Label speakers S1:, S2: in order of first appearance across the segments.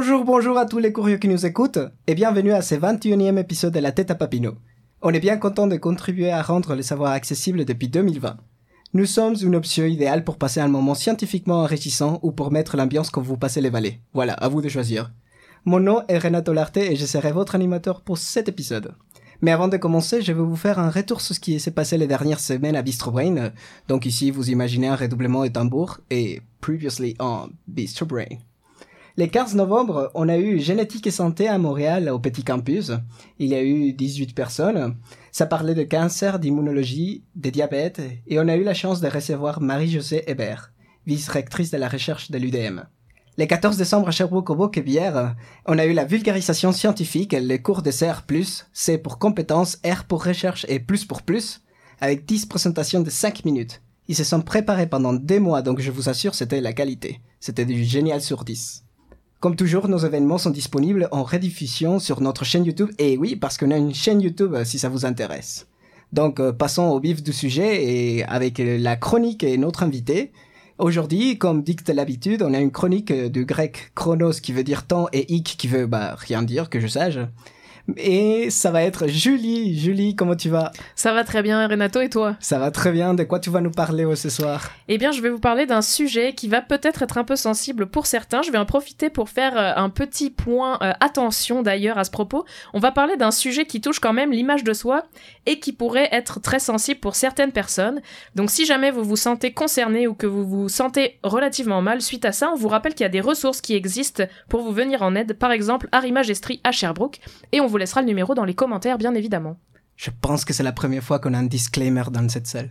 S1: Bonjour, bonjour à tous les curieux qui nous écoutent et bienvenue à ce 21e épisode de La tête à Papineau. On est bien content de contribuer à rendre le savoir accessible depuis 2020. Nous sommes une option idéale pour passer un moment scientifiquement enrichissant ou pour mettre l'ambiance quand vous passez les vallées. Voilà, à vous de choisir. Mon nom est Renato Larte et je serai votre animateur pour cet épisode. Mais avant de commencer, je vais vous faire un retour sur ce qui s'est passé les dernières semaines à Bistro Brain. Donc ici, vous imaginez un redoublement de tambour et previously on Bistro Brain. Le 15 novembre, on a eu Génétique et Santé à Montréal au Petit Campus. Il y a eu 18 personnes. Ça parlait de cancer, d'immunologie, de diabète et on a eu la chance de recevoir Marie-Josée Hébert, vice-rectrice de la recherche de l'UDM. Le 14 décembre à Sherbrooke au Beauquebière, on a eu la vulgarisation scientifique, le cours de CR+, C pour compétences, R pour recherche et plus pour plus, avec 10 présentations de 5 minutes. Ils se sont préparés pendant des mois, donc je vous assure, c'était la qualité. C'était du génial sur 10. Comme toujours, nos événements sont disponibles en rediffusion sur notre chaîne YouTube. Et oui, parce qu'on a une chaîne YouTube euh, si ça vous intéresse. Donc, euh, passons au vif du sujet et avec euh, la chronique et notre invité. Aujourd'hui, comme dicte l'habitude, on a une chronique du grec chronos qui veut dire temps et ik qui veut bah, rien dire que je sache. Et ça va être Julie. Julie, comment tu vas?
S2: Ça va très bien, Renato, et toi?
S1: Ça va très bien. De quoi tu vas nous parler ce soir?
S2: Eh bien, je vais vous parler d'un sujet qui va peut-être être un peu sensible pour certains. Je vais en profiter pour faire euh, un petit point euh, attention d'ailleurs à ce propos. On va parler d'un sujet qui touche quand même l'image de soi et qui pourrait être très sensible pour certaines personnes. Donc, si jamais vous vous sentez concerné ou que vous vous sentez relativement mal suite à ça, on vous rappelle qu'il y a des ressources qui existent pour vous venir en aide. Par exemple, Arima Gestri à Sherbrooke. Et on vous laissera le numéro dans les commentaires, bien évidemment.
S1: Je pense que c'est la première fois qu'on a un disclaimer dans cette salle.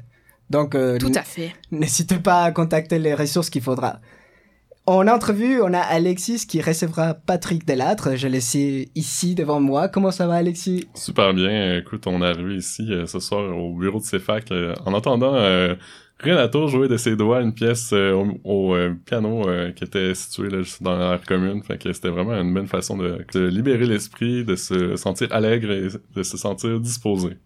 S1: Donc, euh,
S2: Tout à fait.
S1: N'hésitez pas à contacter les ressources qu'il faudra. En entrevue, on a Alexis qui recevra Patrick Delattre. Je l'ai ici devant moi. Comment ça va, Alexis?
S3: Super bien. Écoute, on est arrivé ici euh, ce soir au bureau de CFAC. Euh, en attendant Renato jouait de ses doigts une pièce euh, au, euh, piano euh, qui était située là, juste dans la commune. Fait que c'était vraiment une bonne façon de, libérer l'esprit, de se sentir allègre et de se sentir disposé.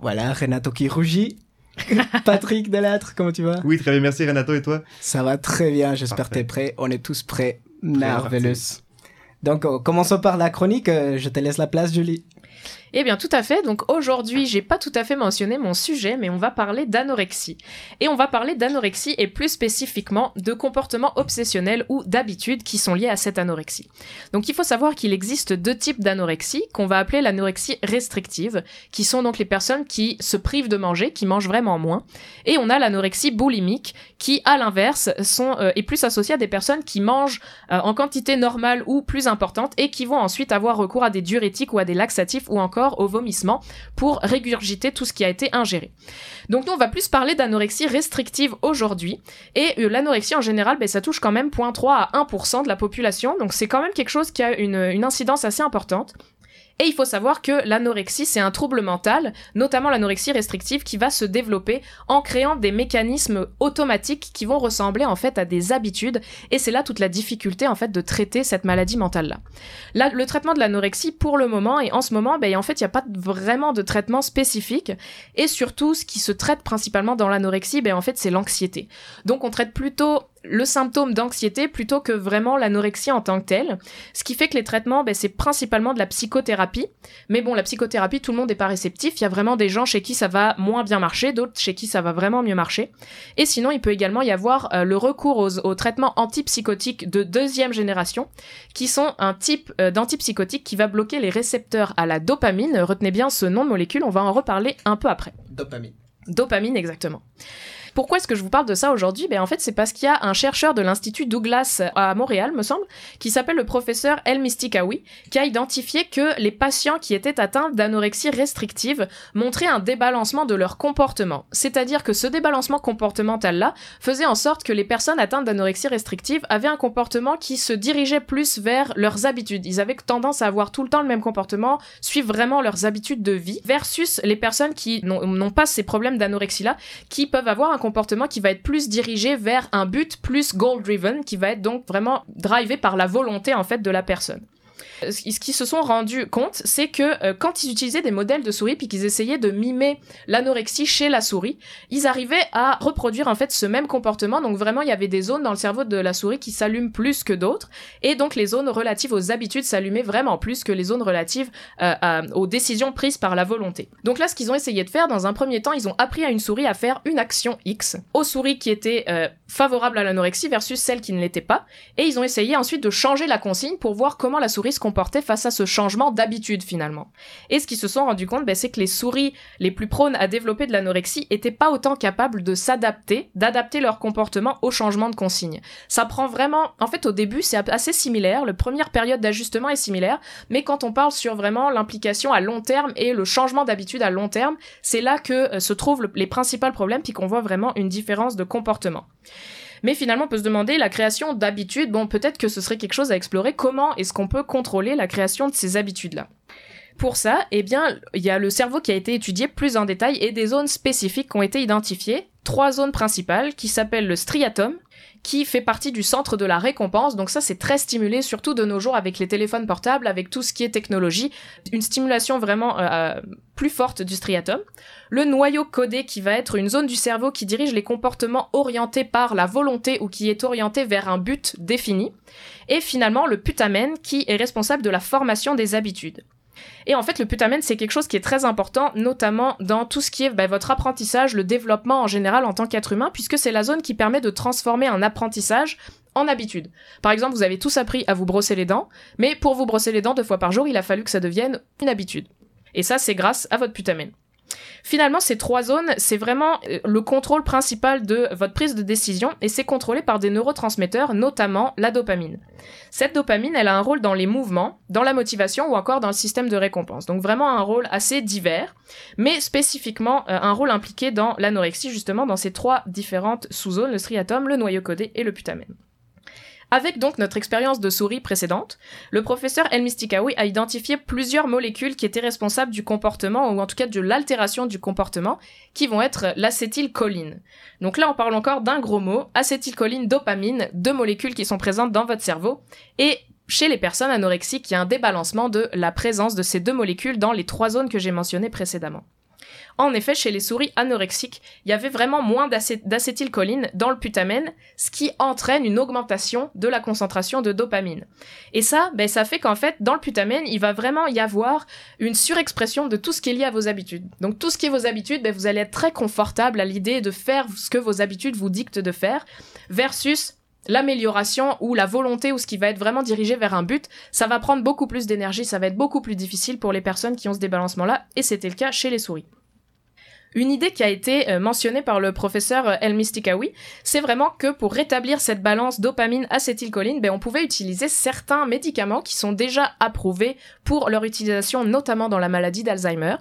S1: Voilà, Renato qui rougit. Patrick Delattre, comment tu vas?
S4: Oui, très bien, merci Renato, et toi?
S1: Ça va très bien, j'espère que t'es prêt. On est tous prêts. Marvelous. Donc, commençons par la chronique. Je te laisse la place, Julie.
S2: Eh bien, tout à fait. Donc aujourd'hui, j'ai pas tout à fait mentionné mon sujet, mais on va parler d'anorexie. Et on va parler d'anorexie et plus spécifiquement de comportements obsessionnels ou d'habitudes qui sont liés à cette anorexie. Donc il faut savoir qu'il existe deux types d'anorexie qu'on va appeler l'anorexie restrictive, qui sont donc les personnes qui se privent de manger, qui mangent vraiment moins. Et on a l'anorexie boulimique, qui à l'inverse sont euh, est plus associée à des personnes qui mangent euh, en quantité normale ou plus importante et qui vont ensuite avoir recours à des diurétiques ou à des laxatifs ou encore au vomissement pour régurgiter tout ce qui a été ingéré. Donc nous on va plus parler d'anorexie restrictive aujourd'hui. Et euh, l'anorexie en général ben, ça touche quand même 0.3 à 1% de la population. Donc c'est quand même quelque chose qui a une incidence assez importante et il faut savoir que l'anorexie, c'est un trouble mental, notamment l'anorexie restrictive, qui va se développer en créant des mécanismes automatiques qui vont ressembler en fait à des habitudes. Et c'est là toute la difficulté en fait de traiter cette maladie mentale-là. Là, le traitement de l'anorexie, pour le moment, et en ce moment, ben, en fait, il n'y a pas vraiment de traitement spécifique. Et surtout, ce qui se traite principalement dans l'anorexie, ben, en fait, c'est l'anxiété. Donc, on traite plutôt le symptôme d'anxiété plutôt que vraiment l'anorexie en tant que telle. Ce qui fait que les traitements, ben, c'est principalement de la psychothérapie. Mais bon, la psychothérapie, tout le monde n'est pas réceptif. Il y a vraiment des gens chez qui ça va moins bien marcher, d'autres chez qui ça va vraiment mieux marcher. Et sinon, il peut également y avoir euh, le recours aux, traitements antipsychotiques de deuxième génération, qui sont un type euh, d'antipsychotique qui va bloquer les récepteurs à la dopamine. Retenez bien ce nom de molécule, on va en reparler un peu après.
S1: Dopamine.
S2: Dopamine, exactement. Pourquoi est-ce que je vous parle de ça aujourd'hui? Ben en fait, c'est parce qu'il y a un chercheur de l'Institut Douglas à Montréal, me semble, qui s'appelle le professeur El Mistikawi, qui a identifié que les patients qui étaient atteints d'anorexie restrictive montraient un débalancement de leur comportement. C'est-à-dire que ce débalancement comportemental-là faisait en sorte que les personnes atteintes d'anorexie restrictive avaient un comportement qui se dirigeait plus vers leurs habitudes. Ils avaient tendance à avoir tout le temps le même comportement, suivre vraiment leurs habitudes de vie, versus les personnes qui n'ont pas ces problèmes d'anorexie-là, qui peuvent avoir un comportement qui va être plus dirigé vers un but plus goal-driven, qui va être donc vraiment drivé par la volonté en fait de la personne. Euh, ce qu'ils se sont rendus compte, c'est que euh, quand ils utilisaient des modèles de souris puis qu'ils essayaient de mimer l'anorexie chez la souris, ils arrivaient à reproduire en fait ce même comportement. Donc vraiment, il y avait des zones dans le cerveau de la souris qui s'allument plus que d'autres, et donc les zones relatives aux habitudes s'allumaient vraiment plus que les zones relatives euh, aux décisions prises par la volonté. Donc là, ce qu'ils ont essayé de faire, dans un premier temps, ils ont appris à une souris à faire une action X aux souris qui étaient favorables à l'anorexie versus celles qui ne l'étaient pas, et ils ont essayé ensuite de changer la consigne pour voir comment la souris se comportait face à ce changement d'habitude finalement. Et ce qu'ils se sont rendus compte, ben, c'est que les souris les plus prônes à développer de l'anorexie étaient pas autant capables de s'adapter, d'adapter leur comportement au changement de consigne. Ça prend vraiment, en fait au début c'est assez similaire, la première période d'ajustement est similaire, mais quand on parle sur vraiment l'implication à long terme et le changement d'habitude à long terme, c'est là que euh, se trouvent les principaux problèmes puis qu'on voit vraiment une différence de comportement. Mais finalement, on peut se demander la création d'habitudes. Bon, peut-être que ce serait quelque chose à explorer. Comment est-ce qu'on peut contrôler la création de ces habitudes-là? Pour ça, eh bien, il y a le cerveau qui a été étudié plus en détail et des zones spécifiques qui ont été identifiées. Trois zones principales qui s'appellent le striatum, qui fait partie du centre de la récompense. Donc ça, c'est très stimulé, surtout de nos jours avec les téléphones portables, avec tout ce qui est technologie. Une stimulation vraiment euh, euh, plus forte du striatum. Le noyau codé qui va être une zone du cerveau qui dirige les comportements orientés par la volonté ou qui est orienté vers un but défini. Et finalement, le putamen qui est responsable de la formation des habitudes. Et en fait, le putamen, c'est quelque chose qui est très important, notamment dans tout ce qui est bah, votre apprentissage, le développement en général en tant qu'être humain, puisque c'est la zone qui permet de transformer un apprentissage en habitude. Par exemple, vous avez tous appris à vous brosser les dents, mais pour vous brosser les dents deux fois par jour, il a fallu que ça devienne une habitude. Et ça, c'est grâce à votre putamen. Finalement, ces trois zones, c'est vraiment euh, le contrôle principal de votre prise de décision et c'est contrôlé par des neurotransmetteurs, notamment la dopamine. Cette dopamine, elle a un rôle dans les mouvements, dans la motivation ou encore dans le système de récompense. Donc vraiment un rôle assez divers, mais spécifiquement euh, un rôle impliqué dans l'anorexie, justement dans ces trois différentes sous-zones, le striatum, le noyau codé et le putamen. Avec donc notre expérience de souris précédente, le professeur El Mistikawi a identifié plusieurs molécules qui étaient responsables du comportement, ou en tout cas de l'altération du comportement, qui vont être l'acétylcholine. Donc là, on parle encore d'un gros mot, acétylcholine, dopamine, deux molécules qui sont présentes dans votre cerveau, et chez les personnes anorexiques, il y a un débalancement de la présence de ces deux molécules dans les trois zones que j'ai mentionnées précédemment. En effet, chez les souris anorexiques, il y avait vraiment moins d'acétylcholine dans le putamen, ce qui entraîne une augmentation de la concentration de dopamine. Et ça, ben, ça fait qu'en fait, dans le putamen, il va vraiment y avoir une surexpression de tout ce qui est lié à vos habitudes. Donc tout ce qui est vos habitudes, ben, vous allez être très confortable à l'idée de faire ce que vos habitudes vous dictent de faire, versus l'amélioration ou la volonté ou ce qui va être vraiment dirigé vers un but, ça va prendre beaucoup plus d'énergie, ça va être beaucoup plus difficile pour les personnes qui ont ce débalancement-là, et c'était le cas chez les souris. Une idée qui a été euh, mentionnée par le professeur euh, El Mistikawi, c'est vraiment que pour rétablir cette balance dopamine-acétylcholine, ben, on pouvait utiliser certains médicaments qui sont déjà approuvés pour leur utilisation, notamment dans la maladie d'Alzheimer,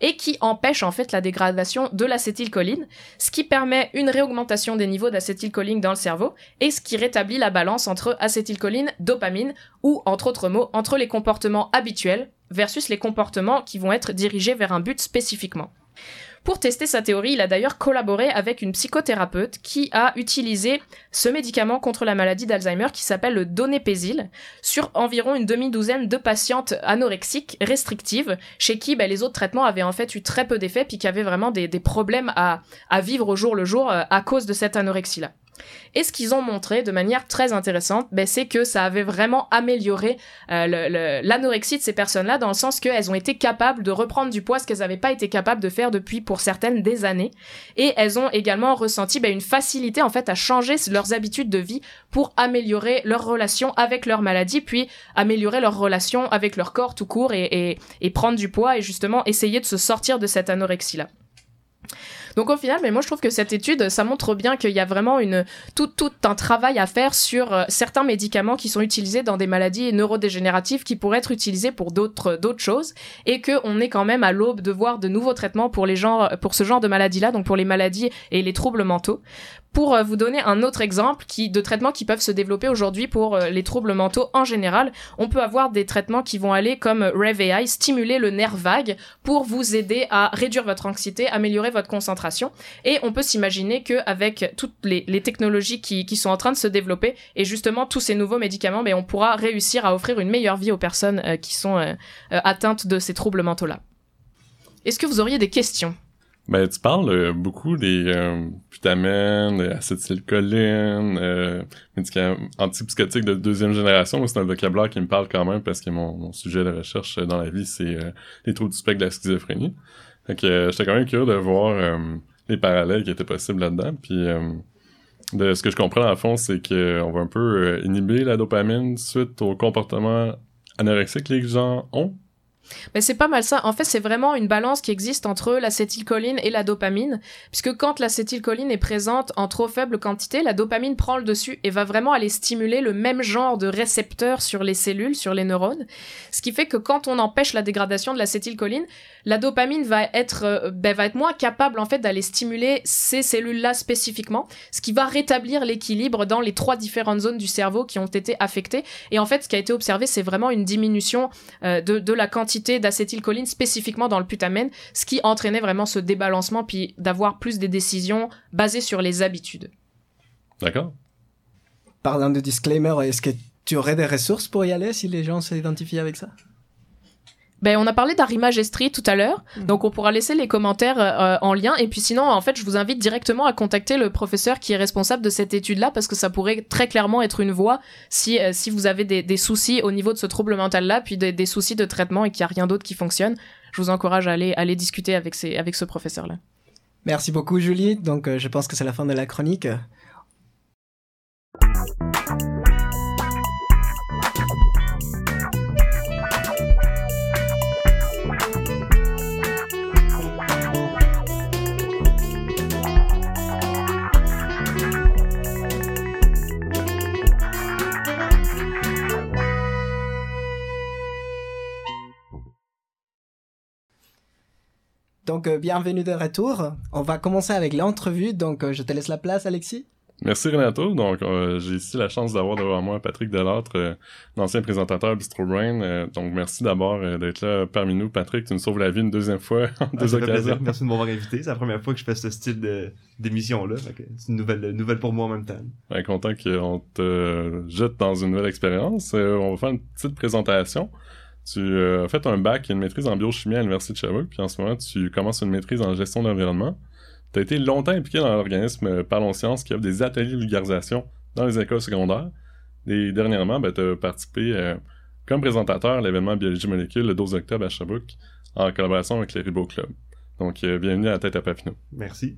S2: et qui empêchent en fait la dégradation de l'acétylcholine, ce qui permet une réaugmentation des niveaux d'acétylcholine dans le cerveau, et ce qui rétablit la balance entre acétylcholine, dopamine, ou, entre autres mots, entre les comportements habituels versus les comportements qui vont être dirigés vers un but spécifiquement. Pour tester sa théorie, il a d'ailleurs collaboré avec une psychothérapeute qui a utilisé ce médicament contre la maladie d'Alzheimer qui s'appelle le donépésil sur environ une demi-douzaine de patientes anorexiques restrictives chez qui ben, les autres traitements avaient en fait eu très peu d'effets puis qui avaient vraiment des, problèmes à, à vivre au jour le jour euh, à cause de cette anorexie-là. Et ce qu'ils ont montré de manière très intéressante, ben, c'est que ça avait vraiment amélioré euh, l'anorexie de ces personnes-là, dans le sens qu'elles ont été capables de reprendre du poids, ce qu'elles n'avaient pas été capables de faire depuis, pour certaines, des années. Et elles ont également ressenti ben, une facilité, en fait, à changer leurs habitudes de vie pour améliorer leur relation avec leur maladie, puis améliorer leur relation avec leur corps tout court et, et prendre du poids et justement essayer de se sortir de cette anorexie-là. Donc au final, mais moi je trouve que cette étude, ça montre bien qu'il y a vraiment une tout, tout un travail à faire sur euh, certains médicaments qui sont utilisés dans des maladies neurodégénératives qui pourraient être utilisés pour d'autres choses et que on est quand même à l'aube de voir de nouveaux traitements pour les pour ce genre de maladies-là, donc pour les maladies et les troubles mentaux. Pour euh, vous donner un autre exemple de traitements qui peuvent se développer aujourd'hui pour euh, les troubles mentaux en général, on peut avoir des traitements qui vont aller comme RevAI, stimuler le nerf vague pour vous aider à réduire votre anxiété, améliorer votre concentration. Et on peut s'imaginer qu'avec toutes les, technologies qui, qui, sont en train de se développer et justement tous ces nouveaux médicaments, ben, on pourra réussir à offrir une meilleure vie aux personnes euh, qui sont atteintes de ces troubles mentaux-là. Est-ce que vous auriez des questions?
S3: Ben, tu parles euh, beaucoup des euh, vitamines, des acétylcholine, euh, médicaments antipsychotiques de deuxième génération. C'est un vocabulaire qui me parle quand même parce que mon, sujet de recherche dans la vie, c'est euh, les troubles du spectre de la schizophrénie. Fait que j'étais quand même curieux de voir les parallèles qui étaient possibles là-dedans. Puis de ce que je comprends, en fond, c'est qu'on va un peu inhiber la dopamine suite au comportement anorexique que les gens ont.
S2: Mais c'est pas mal ça. En fait, c'est vraiment une balance qui existe entre l'acétylcholine et la dopamine, puisque quand l'acétylcholine est présente en trop faible quantité, la dopamine prend le dessus et va vraiment aller stimuler le même genre de récepteurs sur les cellules, sur les neurones. Ce qui fait que quand on empêche la dégradation de l'acétylcholine, la dopamine va être, euh, ben, va être moins capable en fait d'aller stimuler ces cellules-là spécifiquement, ce qui va rétablir l'équilibre dans les trois différentes zones du cerveau qui ont été affectées. Et en fait, ce qui a été observé, c'est vraiment une diminution euh, de, de la quantité d'acétylcholine spécifiquement dans le putamène, ce qui entraînait vraiment ce débalancement puis d'avoir plus des décisions basées sur les habitudes.
S3: D'accord.
S1: Parlant de disclaimer, est-ce que tu aurais des ressources pour y aller si les gens s'identifient avec ça?
S2: Ben, on a parlé d'Arima Gestri tout à l'heure, mm. donc on pourra laisser les commentaires euh, en lien. Et puis sinon, en fait, je vous invite directement à contacter le professeur qui est responsable de cette étude-là, parce que ça pourrait très clairement être une voie si, euh, si vous avez des, des, soucis au niveau de ce trouble mental-là, puis des, des, soucis de traitement et qu'il n'y a rien d'autre qui fonctionne. Je vous encourage à aller, aller discuter avec, ces, avec ce professeur-là.
S1: Merci beaucoup, Julie. Donc, euh, je pense que c'est la fin de la chronique. Donc, euh, bienvenue de retour. On va commencer avec l'entrevue. Donc, euh, je te laisse la place, Alexis.
S3: Merci Renato. Donc, euh, j'ai ici la chance d'avoir devant moi Patrick Delattre, l'ancien présentateur Bistro Brain. donc, merci d'abord d'être là parmi nous. Patrick, tu nous sauves la vie une deuxième fois en
S4: ah, deux occasions. Merci de m'avoir invité. C'est la première fois que je fais ce style d'émission-là. C'est une nouvelle, nouvelle pour moi en même temps.
S3: Ben, content qu'on te jette dans une nouvelle expérience. on va faire une petite présentation. Tu euh, as fait un bac et une maîtrise en biochimie à l'Université de Sherbrooke, puis en ce moment, tu commences une maîtrise en gestion de l'environnement. Tu as été longtemps impliqué dans l'organisme euh, Parlons Sciences qui offre des ateliers de vulgarisation dans les écoles secondaires. Et dernièrement, ben, tu as participé euh, comme présentateur à l'événement Biologie molécule le 12 octobre à Sherbrooke en collaboration avec les Ribo Club. Donc, bienvenue à la tête à Papineau.
S4: Merci.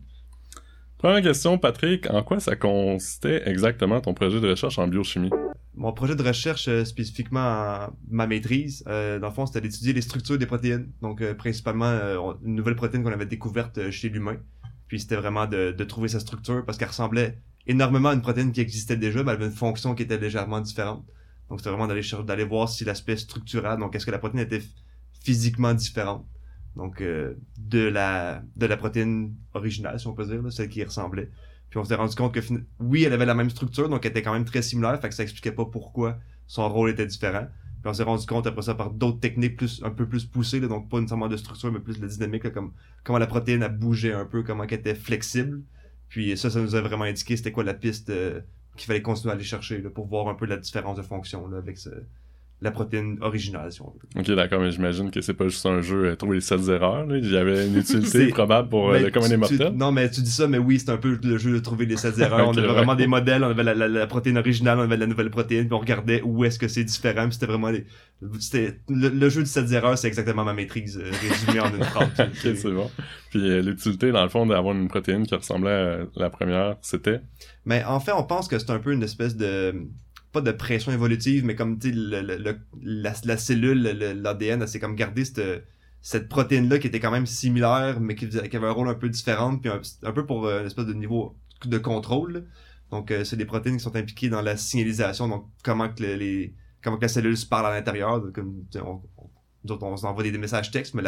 S3: Première question, Patrick, en quoi ça consistait exactement ton projet de recherche en biochimie?
S4: Mon projet de recherche, euh, spécifiquement ma maîtrise, euh, dans le fond, c'était d'étudier les structures des protéines. Donc, euh, principalement, une nouvelle protéine qu'on avait découverte chez l'humain. Puis, c'était vraiment de, trouver sa structure parce qu'elle ressemblait énormément à une protéine qui existait déjà, mais elle avait une fonction qui était légèrement différente. Donc, c'était vraiment d'aller d'aller voir si l'aspect structural, donc est-ce que la protéine était physiquement différente. Donc, de la de la protéine originale, si on peut dire, celle qui ressemblait. Puis on s'est rendu compte que oui, elle avait la même structure, donc elle était quand même très similaire, fait que ça expliquait pas pourquoi son rôle était différent. Puis on s'est rendu compte après ça par d'autres techniques plus un peu plus poussées, donc pas nécessairement de structure, mais plus de dynamique, comme comment la protéine a bougé un peu, comment elle était flexible. Puis ça, ça nous a vraiment indiqué c'était quoi la piste euh, qu'il fallait continuer à aller chercher pour voir un peu la différence de fonction là, avec ce, la protéine originale, si on veut.
S3: Ok, d'accord, mais j'imagine que c'est pas juste un jeu euh, trouver les 7 erreurs. Là. Il y avait une utilité probable pour euh, le commun des mortels.
S4: Non, mais tu dis ça, mais oui, c'est un peu le jeu de trouver les 7 erreurs. on avait vraiment des modèles, on avait la, la, protéine originale, on avait la nouvelle protéine, puis on regardait où est-ce que c'est différent, c'était vraiment les... C'était... Le, jeu de 7 erreurs, c'est exactement ma maîtrise, euh, résumée en une phrase.
S3: ok, c'est bon. Puis l'utilité, dans le fond, d'avoir une protéine qui ressemblait à la première, c'était?
S4: Mais en fait, on pense que c'est un peu une espèce de pas de pression évolutive, mais comme tu le, la, cellule, l'ADN, c'est comme garder cette, cette protéine-là qui était quand même similaire, mais qui, avait un rôle un peu différent, puis un, peu pour euh, une espèce de niveau de contrôle. Donc, euh, c'est des protéines qui sont impliquées dans la signalisation, donc comment que le- les comment que la cellule se parle à l'intérieur. Comme, on, on, on s'envoie des, messages textes, mais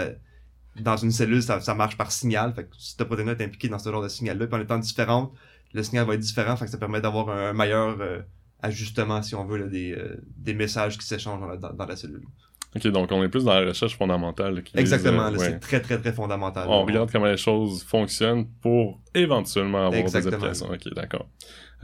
S4: dans une cellule, ça, marche par signal. Fait que cette protéine-là est impliquée dans ce genre de signal-là, puis en étant différente, le signal va être différent, fait ça permet d'avoir un, un meilleur euh, ajustement, si on veut, là, des, euh, des messages qui s'échangent dans la, dans- dans la cellule.
S3: Ok, donc on est plus dans la recherche fondamentale. qui
S4: Exactement,
S3: euh, ouais.
S4: c'est très très très fondamental.
S3: On regarde comment les choses fonctionnent pour éventuellement avoir
S4: Exactement.
S3: des applications. Ok, d'accord.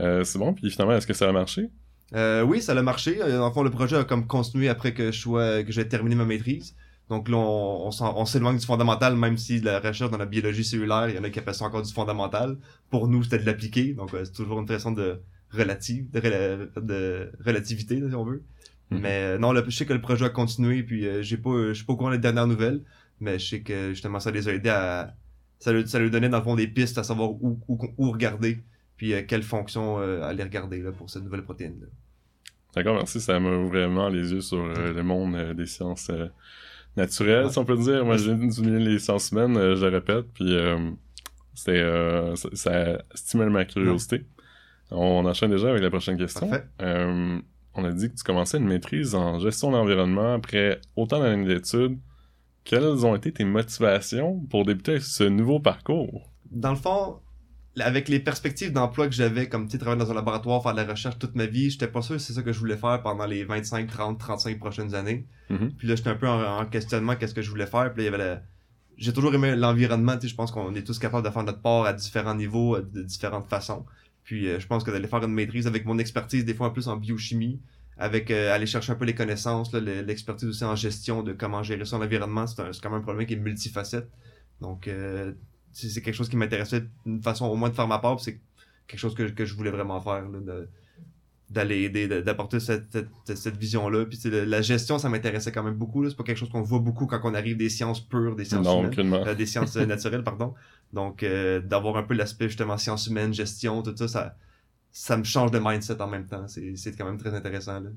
S3: Euh, c'est bon, puis finalement, est-ce que ça a marché?
S4: Euh, oui, ça a marché. Euh, En fond, le projet a comme continué après que je sois, que j'ai terminé ma maîtrise. Donc là, on, on s'éloigne du fondamental, même si la recherche dans la biologie cellulaire, il y en a qui appellent ça encore du fondamental. Pour nous, c'était de l'appliquer. Donc euh, c'est toujours une façon de relative, de, rela- de relativité, si on veut.
S3: Mhm.
S4: Mais euh, non, je sais que le projet a continué, puis euh, j'ai pas, je suis pas au courant des dernières nouvelles, mais je sais que justement ça les a aidés à, ça lui, ça lui donnait dans le fond des pistes à savoir où, où, où regarder, puis euh, quelle fonction euh, aller regarder là, pour cette nouvelle protéine. Là.
S3: D'accord, merci. Ça m'a ouvert vraiment les yeux sur euh, le monde des sciences naturelles,
S4: Ouais.
S3: si on peut dire. Moi, j'ai les sciences humaines, je le répète, puis c'est, ça, ça stimule ma curiosité. On enchaîne déjà avec la prochaine question. Euh, on a dit que tu commençais une maîtrise en gestion d'environnement après autant d'années d'études. Quelles ont été tes motivations pour débuter ce nouveau parcours?
S4: Dans le fond, avec les perspectives d'emploi que j'avais, comme tu sais, travailler dans un laboratoire, faire de la recherche toute ma vie, j'étais pas sûr que c'est ça que je voulais faire pendant les 25, 30, 35 prochaines années.
S3: Mhm.
S4: Puis là, j'étais un peu en, en questionnement qu'est-ce que je voulais faire. Puis là, il y avait la... J'ai toujours aimé l'environnement, tu sais, je pense qu'on est tous capables de faire notre part à différents niveaux, de différentes façons. Puis euh, je pense que d'aller faire une maîtrise avec mon expertise, des fois en plus en biochimie, avec euh, aller chercher un peu les connaissances, l'expertise aussi en gestion de comment gérer son environnement, c'est quand même un problème qui est multifacette. Donc euh, c'est quelque chose qui m'intéressait d'une façon au moins de faire ma part, c'est quelque chose que, je voulais vraiment faire, là, d'aller aider, de- d'apporter cette, cette, cette vision-là. Puis le- la gestion, ça m'intéressait quand même beaucoup. C'est pas quelque chose qu'on voit beaucoup quand on arrive des sciences pures, des sciences
S3: Non,
S4: humaines. Euh, des sciences euh, naturelles, pardon. Donc, euh, d'avoir un peu l'aspect justement sciences humaines, gestion, tout ça, ça, ça me change de mindset en même temps. C'est c'est quand même très intéressant. Là.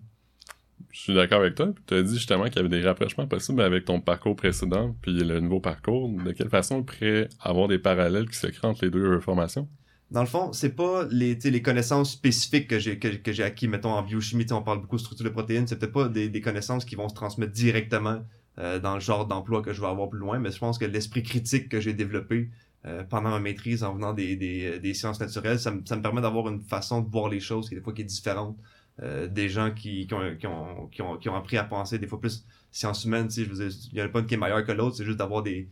S3: Je suis d'accord avec toi. Tu as dit justement qu'il y avait des rapprochements possibles avec ton parcours précédent puis le nouveau parcours. De quelle façon on pourrait avoir des parallèles qui se créent entre les deux formations?
S4: Dans le fond, c'est pas les, les connaissances spécifiques que j'ai que, j'ai acquis, mettons en biochimie, on parle beaucoup de structure de protéines, c'est peut-être pas des, des connaissances qui vont se transmettre directement euh, dans le genre d'emploi que je vais avoir plus loin, mais je pense que l'esprit critique que j'ai développé euh, pendant ma maîtrise en venant des, des, des sciences naturelles, ça, me- ça me permet d'avoir une façon de voir les choses qui des fois qui est différente euh, des gens qui, qui, ont, qui, ont, qui, ont, qui ont appris à penser des fois plus sciences humaines, je veux dire, il y en a pas une qui est meilleure que l'autre, c'est juste d'avoir des,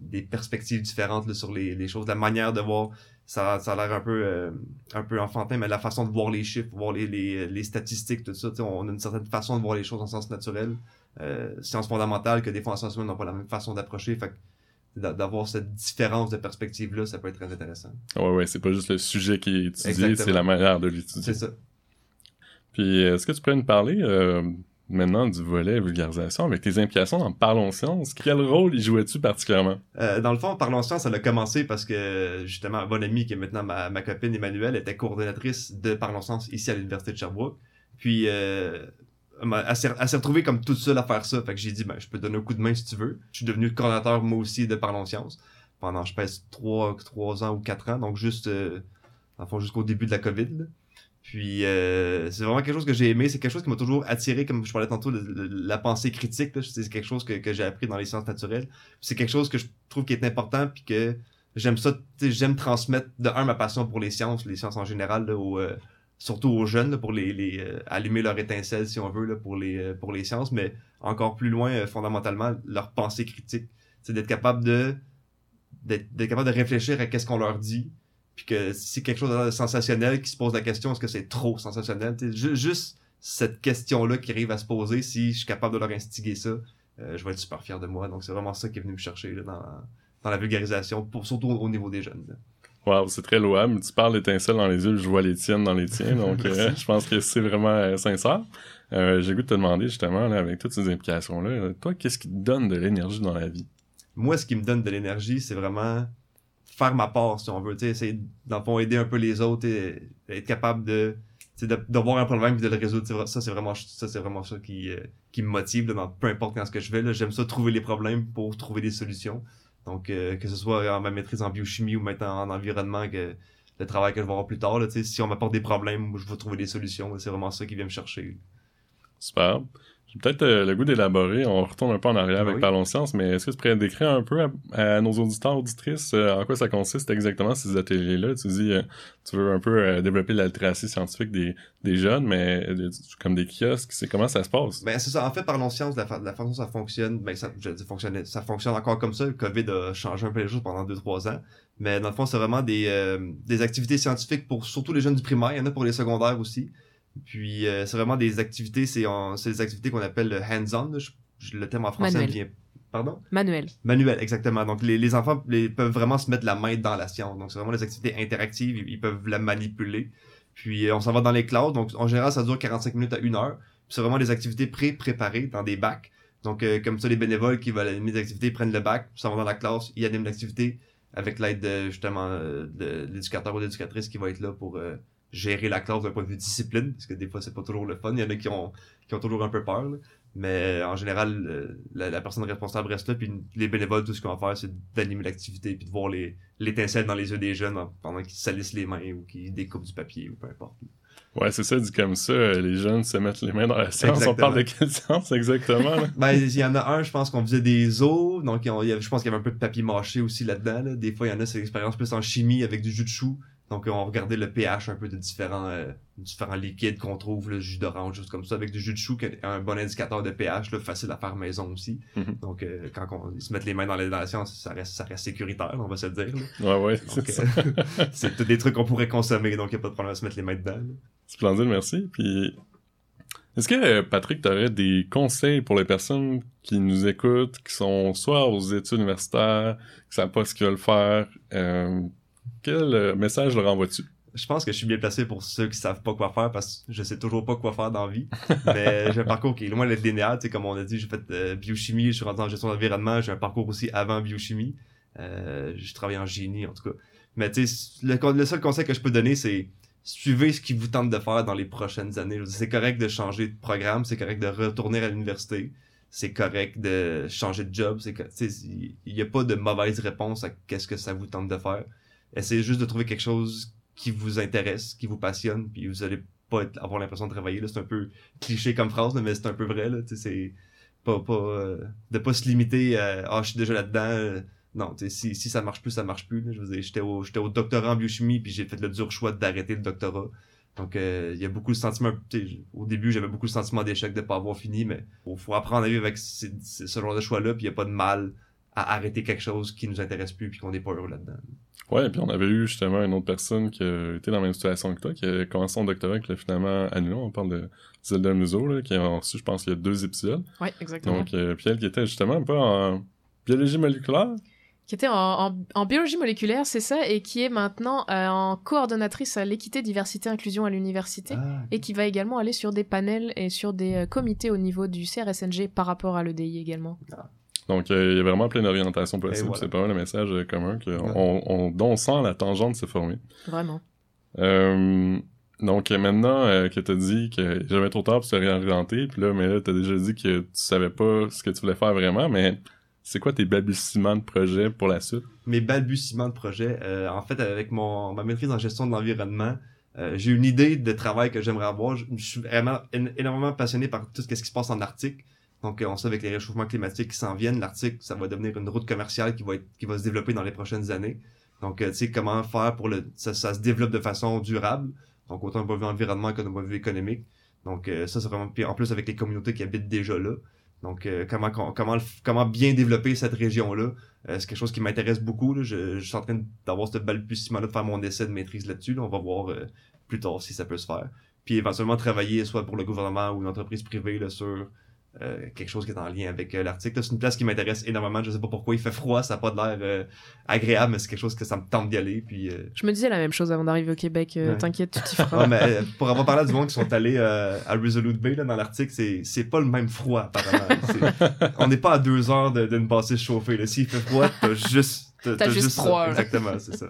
S4: des perspectives différentes là, sur les, les choses, la manière de voir ça, ça a l'air un peu euh, un peu enfantin, mais la façon de voir les chiffres, voir les, les, les statistiques, tout ça, on a une certaine façon de voir les choses en sciences naturelles, euh, sciences fondamentales, que des fois en sciences humaines n'ont pas la même façon d'approcher, fait d'avoir cette différence de perspective là, ça peut être très intéressant.
S3: Ouais, ouais, c'est pas juste le sujet qui est étudié, c'est la manière de l'étudier.
S4: C'est ça.
S3: Puis, est-ce que tu pourrais nous parler euh, maintenant du volet vulgarisation avec tes implications dans Parlons Science? Quel rôle y jouais-tu particulièrement?
S4: Euh, dans le fond, Parlons Science, ça a commencé parce que, justement, un bon ami qui est maintenant ma, copine Emmanuelle était coordonnatrice de Parlons Science ici à l'Université de Sherbrooke. Puis, euh, elle s'est retrouvée comme toute seule à faire ça. Fait que j'ai dit, ben, je peux te donner un coup de main si tu veux. Je suis devenu coordonnateur, moi aussi, de Parlons Science pendant, je pense, trois, trois ans ou quatre ans. Donc, juste, euh, fond, jusqu'au début de la COVID. Puis, euh, c'est vraiment quelque chose que j'ai aimé. C'est quelque chose qui m'a toujours attiré, comme je parlais tantôt, la pensée critique. C'est quelque chose que, que j'ai appris dans les sciences naturelles. C'est quelque chose que je trouve qui est important, puis que j'aime ça. J'aime transmettre, de un, ma passion pour les sciences, les sciences en général, euh, surtout aux jeunes, pour les, euh, allumer leur étincelle, si on veut, pour, les, euh, pour les sciences, mais encore plus loin, fondamentalement, leur pensée critique. C'est d'être capable de d'être capable de réfléchir à qu'est-ce qu'on leur dit, puis que si c'est quelque chose de sensationnel qui se pose la question est-ce que c'est trop sensationnel? Ju- juste cette question là qui arrive à se poser si je suis capable de leur instiguer ça euh, je vais être super fier de moi donc c'est vraiment ça qui est venu me chercher là, dans, dans la vulgarisation pour surtout au, au niveau des jeunes là.
S3: Wow, c'est très louable. Tu parles d'étincelles dans les yeux, je vois les tiennes dans les tiens, donc euh, je pense que c'est vraiment euh, sincère. Euh, J'ai goût de te demander justement, là, avec toutes ces implications-là, toi, qu'est-ce qui te donne de l'énergie dans la vie?
S4: moi ce qui me donne de l'énergie c'est vraiment faire ma part si on veut essayer dans le fond aider un peu les autres et être capable de de, de voir un problème et de le résoudre. Ça, c'est vraiment ça, c'est vraiment ça qui, euh, qui me motive peu importe ce que je fais. là. J'aime ça trouver les problèmes pour trouver des solutions. Donc, euh, que ce soit en ma maîtrise en biochimie ou maintenant en environnement, que le travail que je vais avoir plus tard, si on m'apporte des problèmes, je vais trouver des solutions. C'est vraiment ça qui vient me chercher.
S3: Super. J'ai peut-être euh, le goût d'élaborer. On retourne un peu en arrière avec
S4: Oui.
S3: Parlons Science, mais est-ce que tu pourrais décrire un peu à, à nos auditeurs, auditrices, euh, en quoi ça consiste exactement ces ateliers-là? Tu dis, euh, tu veux un peu développer la littératie scientifique des, des jeunes, mais comme des kiosques, c'est comment ça se passe?
S4: Ben, c'est ça. En fait, parlons science, la, fa- la façon dont ça fonctionne, ben, ça, je dis fonctionne, ça fonctionne encore comme ça. Le COVID a changé un peu les choses pendant 2-3 ans. Mais dans le fond, c'est vraiment des, des activités scientifiques pour surtout les jeunes du primaire. Il y en a pour les secondaires aussi. Puis, euh, c'est vraiment des activités, c'est des activités qu'on appelle le hands-on. là. Je- je- le terme en français
S2: Manuel.
S4: vient. Pardon?
S2: Manuel.
S4: Manuel, exactement. Donc, les, les enfants les, peuvent vraiment se mettre la main dans la science. Donc, c'est vraiment des activités interactives. Ils, ils peuvent la manipuler. Puis, euh, on s'en va dans les clouds. Donc, en général, ça dure 45 minutes à 1 heure. Puis, c'est vraiment des activités pré-préparées dans des bacs. Donc, euh, comme ça, les bénévoles qui veulent animer des activités prennent le bac, s'en vont dans la classe, ils animent l'activité avec l'aide de, justement, euh, de l'éducateur ou l'éducatrice qui va être là pour euh, gérer la classe d'un point de vue discipline. Parce que des fois, c'est pas toujours le fun. Il y en a qui ont, qui ont toujours un peu peur. là. Mais en général, la, la personne responsable reste là, puis les bénévoles, tout ce qu'on va faire, c'est d'animer l'activité, puis de voir les l'étincelle dans les yeux des jeunes en- pendant qu'ils se salissent les mains ou qu'ils découpent du papier ou peu importe.
S3: Ouais, c'est ça, dit comme ça, euh, les jeunes se mettent les mains dans la science. On
S4: Exactement.
S3: parle de quelle science exactement? là?
S4: Ben, il y en a un, je pense qu'on faisait des os, donc il y avait- je pense qu'il y avait un peu de papier mâché aussi là-dedans. là. Des fois, il y en a, c'est l'expérience plus en chimie avec du jus de chou. Donc, on regardait le pH un peu de différents, euh, différents liquides qu'on trouve, le jus d'orange, juste comme ça, avec du jus de chou, qui est un bon indicateur de pH, là, facile à faire maison aussi.
S3: Mhm.
S4: Donc, euh, quand on, ils se mettent les mains dans la, dans la science, ça reste, ça reste sécuritaire, on va se le dire. là.
S3: Ouais, ouais, c'est ça.
S4: euh, des trucs qu'on pourrait consommer, donc il n'y a pas de problème à se mettre les mains dedans.
S3: Splendide, merci. Puis, est-ce que, euh, Patrick, tu aurais des conseils pour les personnes qui nous écoutent, qui sont soit aux études universitaires, qui savent pas ce qu'ils veulent faire? Quel euh, message leur envoies-tu?
S4: Je pense que je suis bien placé pour ceux qui savent pas quoi faire parce que je sais toujours pas quoi faire dans la vie. Mais j'ai un parcours qui est loin d'être linéaire. Tu sais, comme on a dit, j'ai fait euh, biochimie, je suis rentré en gestion d'environnement, j'ai un parcours aussi avant biochimie. Euh, j'ai travaillé en génie, en tout cas. Mais tu sais, le, le seul conseil que je peux donner, c'est suivez ce qui vous tente de faire dans les prochaines années. Je C'est correct de changer de programme, c'est correct de retourner à l'université, c'est correct de changer de job. Il n'y a pas de mauvaise réponse à qu'est-ce que ça vous tente de faire. Essayez juste de trouver quelque chose qui vous intéresse, qui vous passionne, puis vous allez pas être- avoir l'impression de travailler. C'est un peu cliché comme phrase, mais c'est un peu vrai. Là. C'est pas, pas, euh, de pas se limiter à Ah, je suis déjà là-dedans. euh, non, si, si ça marche plus, ça marche plus. Je veux dire, j'étais au, j'étais au doctorat en biochimie, puis j'ai fait le dur choix d'arrêter le doctorat. Donc, euh, il y a beaucoup de sentiments. Au début, j'avais beaucoup de sentiments d'échec de pas avoir fini, mais faut, faut apprendre à vivre avec ces- ce genre de choix-là, puis il n'y a pas de mal à arrêter quelque chose qui nous intéresse plus, puis qu'on n'est pas heureux là-dedans.
S3: Ouais, puis on avait eu justement une autre personne qui a été dans la même situation que toi, qui a commencé son doctorat, qui l'a finalement annulé. On parle de Zelda Muso, là, qui a reçu, je pense, il y a deux épisodes.
S2: Ouais, exactement.
S3: Donc, euh, puis elle qui était justement un peu en biologie moléculaire.
S2: qui était en, en- en biologie moléculaire, c'est ça, et qui est maintenant euh, en coordonnatrice à l'équité, diversité, inclusion à l'université,
S4: Ah,
S2: et qui va également aller sur des panels et sur des euh, comités au niveau du CRSNG par rapport à l'EDI également.
S3: Donc, euh, il y a vraiment plein d'orientations possibles.
S4: voilà.
S3: C'est pas mal le message euh, commun que
S4: Ouais.
S3: on, on, dont on sent la tangente se former.
S2: Vraiment.
S3: Euh, donc, maintenant euh, que t'as dit que j'avais trop tard pour se réorienter, puis là, mais là, t'as déjà dit que tu savais pas ce que tu voulais faire vraiment, mais c'est quoi tes balbutiements de projet pour la suite?
S4: mes balbutiements de projet. Euh, en fait, avec mon ma maîtrise en gestion de l'environnement, euh, j'ai une idée de travail que j'aimerais avoir. Je, je suis vraiment én- énormément passionné par tout ce qui se passe en Arctique. Donc, on sait avec les réchauffements climatiques qui s'en viennent, l'Arctique, ça va devenir une route commerciale qui va être, qui va se développer dans les prochaines années. Donc, euh, tu sais, comment faire pour le, ça, ça se développe de façon durable. Donc, autant d'un point de vue environnement que d'un point de vue économique. Donc, euh, ça, c'est vraiment, puis en plus avec les communautés qui habitent déjà là. Donc, euh, comment, comment, comment bien développer cette région-là. C'est quelque chose qui m'intéresse beaucoup. Là. Je, je suis en train d'avoir ce balbutiement-là, de faire mon essai de maîtrise là-dessus. là. On va voir plus tard si ça peut se faire. Puis éventuellement travailler soit pour le gouvernement ou une entreprise privée là, sur euh, quelque chose qui est en lien avec euh, l'Arctique. C'est une place qui m'intéresse énormément. Je sais pas pourquoi il fait froid, ça n'a pas de l'air euh, agréable, mais c'est quelque chose que ça me tente d'y aller. Puis, euh,
S2: Je me disais la même chose avant d'arriver au Québec, euh,
S4: Ouais.
S2: t'inquiète, tu t'y feras.
S4: Ouais, mais euh, pour avoir parlé du monde qui sont allés euh, à Resolute Bay là, dans l'Arctique, c'est c'est pas le même froid apparemment. C'est- On n'est pas à deux heures de- d'une passée chauffée. là. S'il fait froid, t'as juste
S2: T'as juste froid.
S4: Exactement, c'est ça.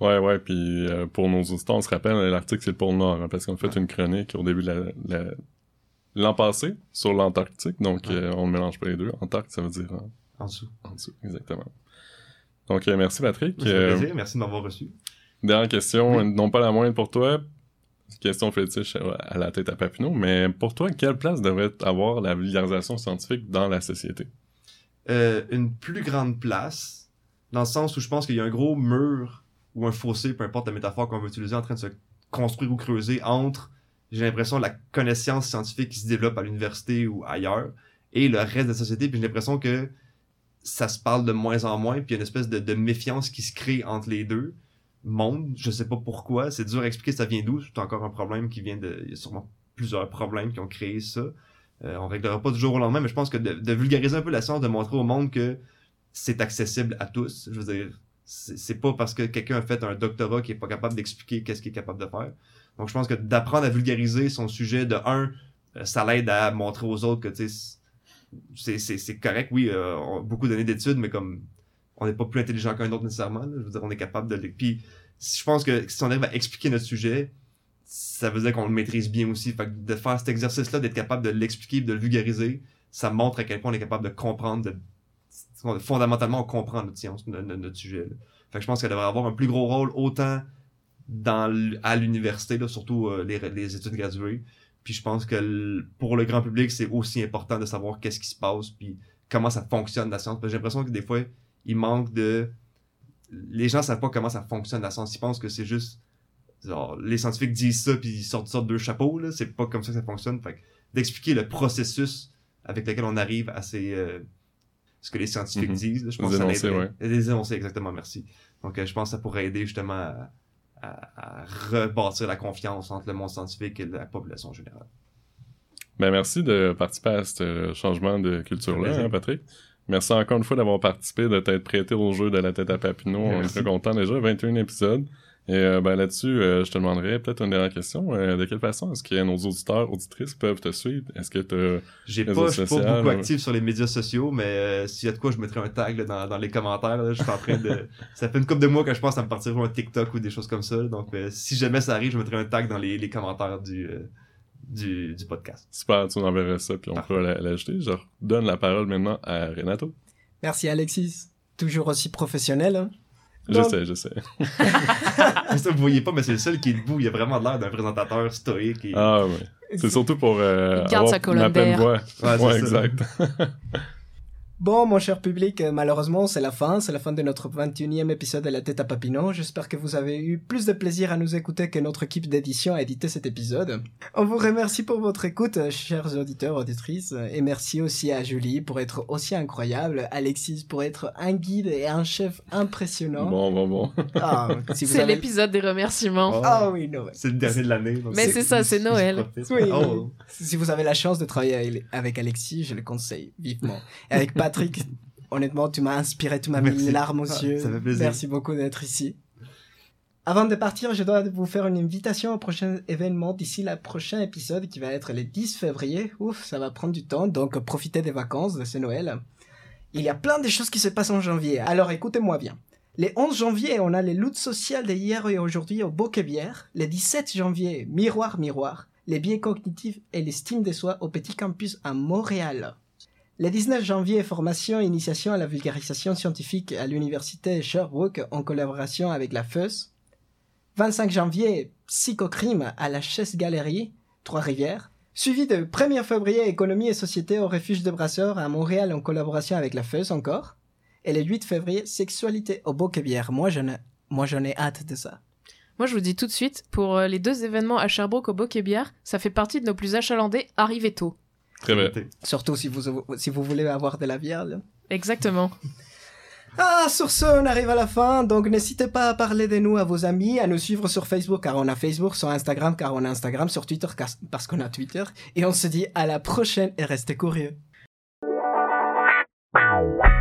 S3: Ouais, ouais, puis euh, pour nos auditeurs, on se rappelle, l'article, c'est le pôle Nord, hein, parce qu'on fait une chronique au début de la, la- l'an passé sur l'Antarctique, donc
S4: Ouais.
S3: euh, on ne mélange pas les deux. Antarctique, ça veut dire en,
S4: En dessous.
S3: en dessous, exactement. Donc, euh, merci Patrick. Euh,
S4: plaisir, merci de m'avoir reçu.
S3: dernière question,
S4: Oui.
S3: non pas la moindre pour toi, question fétiche à à la tête à Papineau, mais pour toi, quelle place devrait avoir la vulgarisation scientifique dans la société?
S4: Euh, une plus grande place, dans le sens où je pense qu'il y a un gros mur ou un fossé, peu importe la métaphore qu'on veut utiliser, en train de se construire ou creuser entre, j'ai l'impression, la connaissance scientifique qui se développe à l'université ou ailleurs et le reste de la société. Puis j'ai l'impression que ça se parle de moins en moins, puis il y a une espèce de, méfiance qui se crée entre les deux mondes. Je sais pas pourquoi, c'est dur à expliquer ça vient d'où? C'est encore un problème qui vient de... Il y a sûrement plusieurs problèmes qui ont créé ça. Euh, on réglera pas du jour au lendemain, mais je pense que de, de vulgariser un peu la science, de montrer au monde que c'est accessible à tous. Je veux dire, c'est pas parce que quelqu'un a fait un doctorat qui est pas capable d'expliquer qu'est-ce qu'il est capable de faire. Donc je pense que d'apprendre à vulgariser son sujet, de un, euh, ça l'aide à montrer aux autres que tu sais, c'est correct. Oui, euh, beaucoup d'années d'études, mais comme on n'est pas plus intelligent qu'un autre nécessairement. Je veux dire, on est capable de. Puis je pense que si on arrive à expliquer notre sujet, ça veut dire qu'on le maîtrise bien aussi. Fait que de faire cet exercice-là, d'être capable de l'expliquer, de le vulgariser, ça montre à quel point on est capable de comprendre, de, fondamentalement, on comprend notre science, no- no- notre, sujet. Fait que je pense qu'elle devrait avoir un plus gros rôle autant dans à l'université, là, surtout euh, les, les études graduées. Puis je pense que pour le grand public, c'est aussi important de savoir qu'est-ce qui se passe, puis comment ça fonctionne la science. J'ai l'impression que des fois, il manque de... Les gens savent pas comment ça fonctionne la science. Ils pensent que c'est juste genre, les scientifiques disent ça puis ils sortent de deux chapeaux là c'est pas comme ça que ça fonctionne fait que d'expliquer le processus avec lequel on arrive à ces euh, ce que les scientifiques
S3: Mhm.
S4: disent là, je
S3: Les
S4: pense que ça
S3: énoncés,
S4: l'aiderait. les énoncés exactement merci donc euh, je pense que ça pourrait aider justement à, à, à rebâtir la confiance entre le monde scientifique et la population générale
S3: Ben, merci de participer à ce changement de culture-là, hein, Patrick. Merci encore une fois d'avoir participé, de t'être prêté au jeu de la tête à Papineau. On est très content déjà, 21 épisodes. Et euh, ben, là-dessus, euh, je te demanderais peut-être une dernière question. Euh, de quelle façon est-ce que nos auditeurs, auditrices peuvent te suivre? Est-ce que tu
S4: j'ai pas je suis pas beaucoup actif sur les médias sociaux mais euh, s'il y a de quoi je mettrai un tag là, dans, dans les commentaires là, je suis en train de ça fait une couple de mois que je pense à me partir sur un TikTok ou des choses comme ça donc euh, si jamais ça arrive je mettrai un tag dans les, les commentaires du, euh, du du podcast
S3: Super, tu nous enverras ça, puis on
S4: Parfait.
S3: pourra la- l'ajouter. Je redonne la parole maintenant à Renato.
S1: Merci Alexis. Toujours aussi professionnel. hein.
S3: Je
S1: Donc-
S3: sais, je sais.
S4: ça vous voyez pas mais c'est le seul qui est debout il a vraiment l'air d'un présentateur stoïque et...
S3: Ah ouais. C'est surtout pour euh,
S2: Il garde
S3: avoir
S2: sa colonne
S3: ma pleine
S2: d'air.
S3: voix.
S4: Ouais,
S3: Ouais, exact.
S1: Bon, mon cher public, euh, malheureusement, c'est la fin. C'est la fin de notre 21e épisode de La Tête à Papineau. J'espère que vous avez eu plus de plaisir à nous écouter que notre équipe d'édition a édité cet épisode. On vous remercie pour votre écoute, euh, chers auditeurs, auditrices. Et merci aussi à Julie pour être aussi incroyable, Alexis pour être un guide et un chef impressionnant.
S3: Bon, bon, bon.
S1: Ah, si
S2: C'est
S1: avez-
S2: l'épisode des remerciements.
S4: Oh,
S1: Ah oui, non.
S4: c'est le dernier de l'année
S2: Mais c'est ça, c'est Noël.
S1: Oui,
S4: Oh.
S1: Si vous avez la chance de travailler avec- Alexis, je le conseille vivement. Et avec Patrick, honnêtement, tu m'as inspiré, tu m'as mis les larmes aux
S4: Ah,
S1: yeux.
S4: ça fait plaisir.
S1: Merci beaucoup d'être ici. Avant de partir, je dois vous faire une invitation au prochain événement d'ici le prochain épisode qui va être le 10 février. Ouf, ça va prendre du temps, donc profitez des vacances de ce Noël. Il y a plein de choses qui se passent en janvier, alors écoutez-moi bien. Le 11 janvier, on a les luttes sociales d'hier et aujourd'hui au Boquebière. Le 17 janvier, Miroir Miroir, les biais cognitifs et l'estime de soi au Petit Campus à Montréal. Le 19 janvier, formation et initiation à la vulgarisation scientifique à l'université Sherbrooke en collaboration avec la FEUS. 25 janvier, psychocrime à la Chaise Galerie, Trois-Rivières. Suivi de 1er février, économie et société au refuge de Brasseurs à Montréal en collaboration avec la FEUS encore. Et le 8 février, sexualité au Boquebière. Moi, j'en ai, moi, j'en ai hâte de ça.
S2: Moi, je vous dis tout de suite, pour euh, les deux événements à Sherbrooke au Boquet-Bière, ça fait partie de nos plus achalandés. Arrivez tôt.
S3: Très bien.
S1: Surtout si vous, si vous voulez avoir de la bière. là.
S2: Exactement.
S1: Ah, sur ce, on arrive à la fin, donc n'hésitez pas à parler de nous à vos amis, à nous suivre sur Facebook car on a Facebook, sur Instagram car on a Instagram, sur Twitter car- parce qu'on a Twitter, et on se dit à la prochaine et restez curieux.
S5: Wow.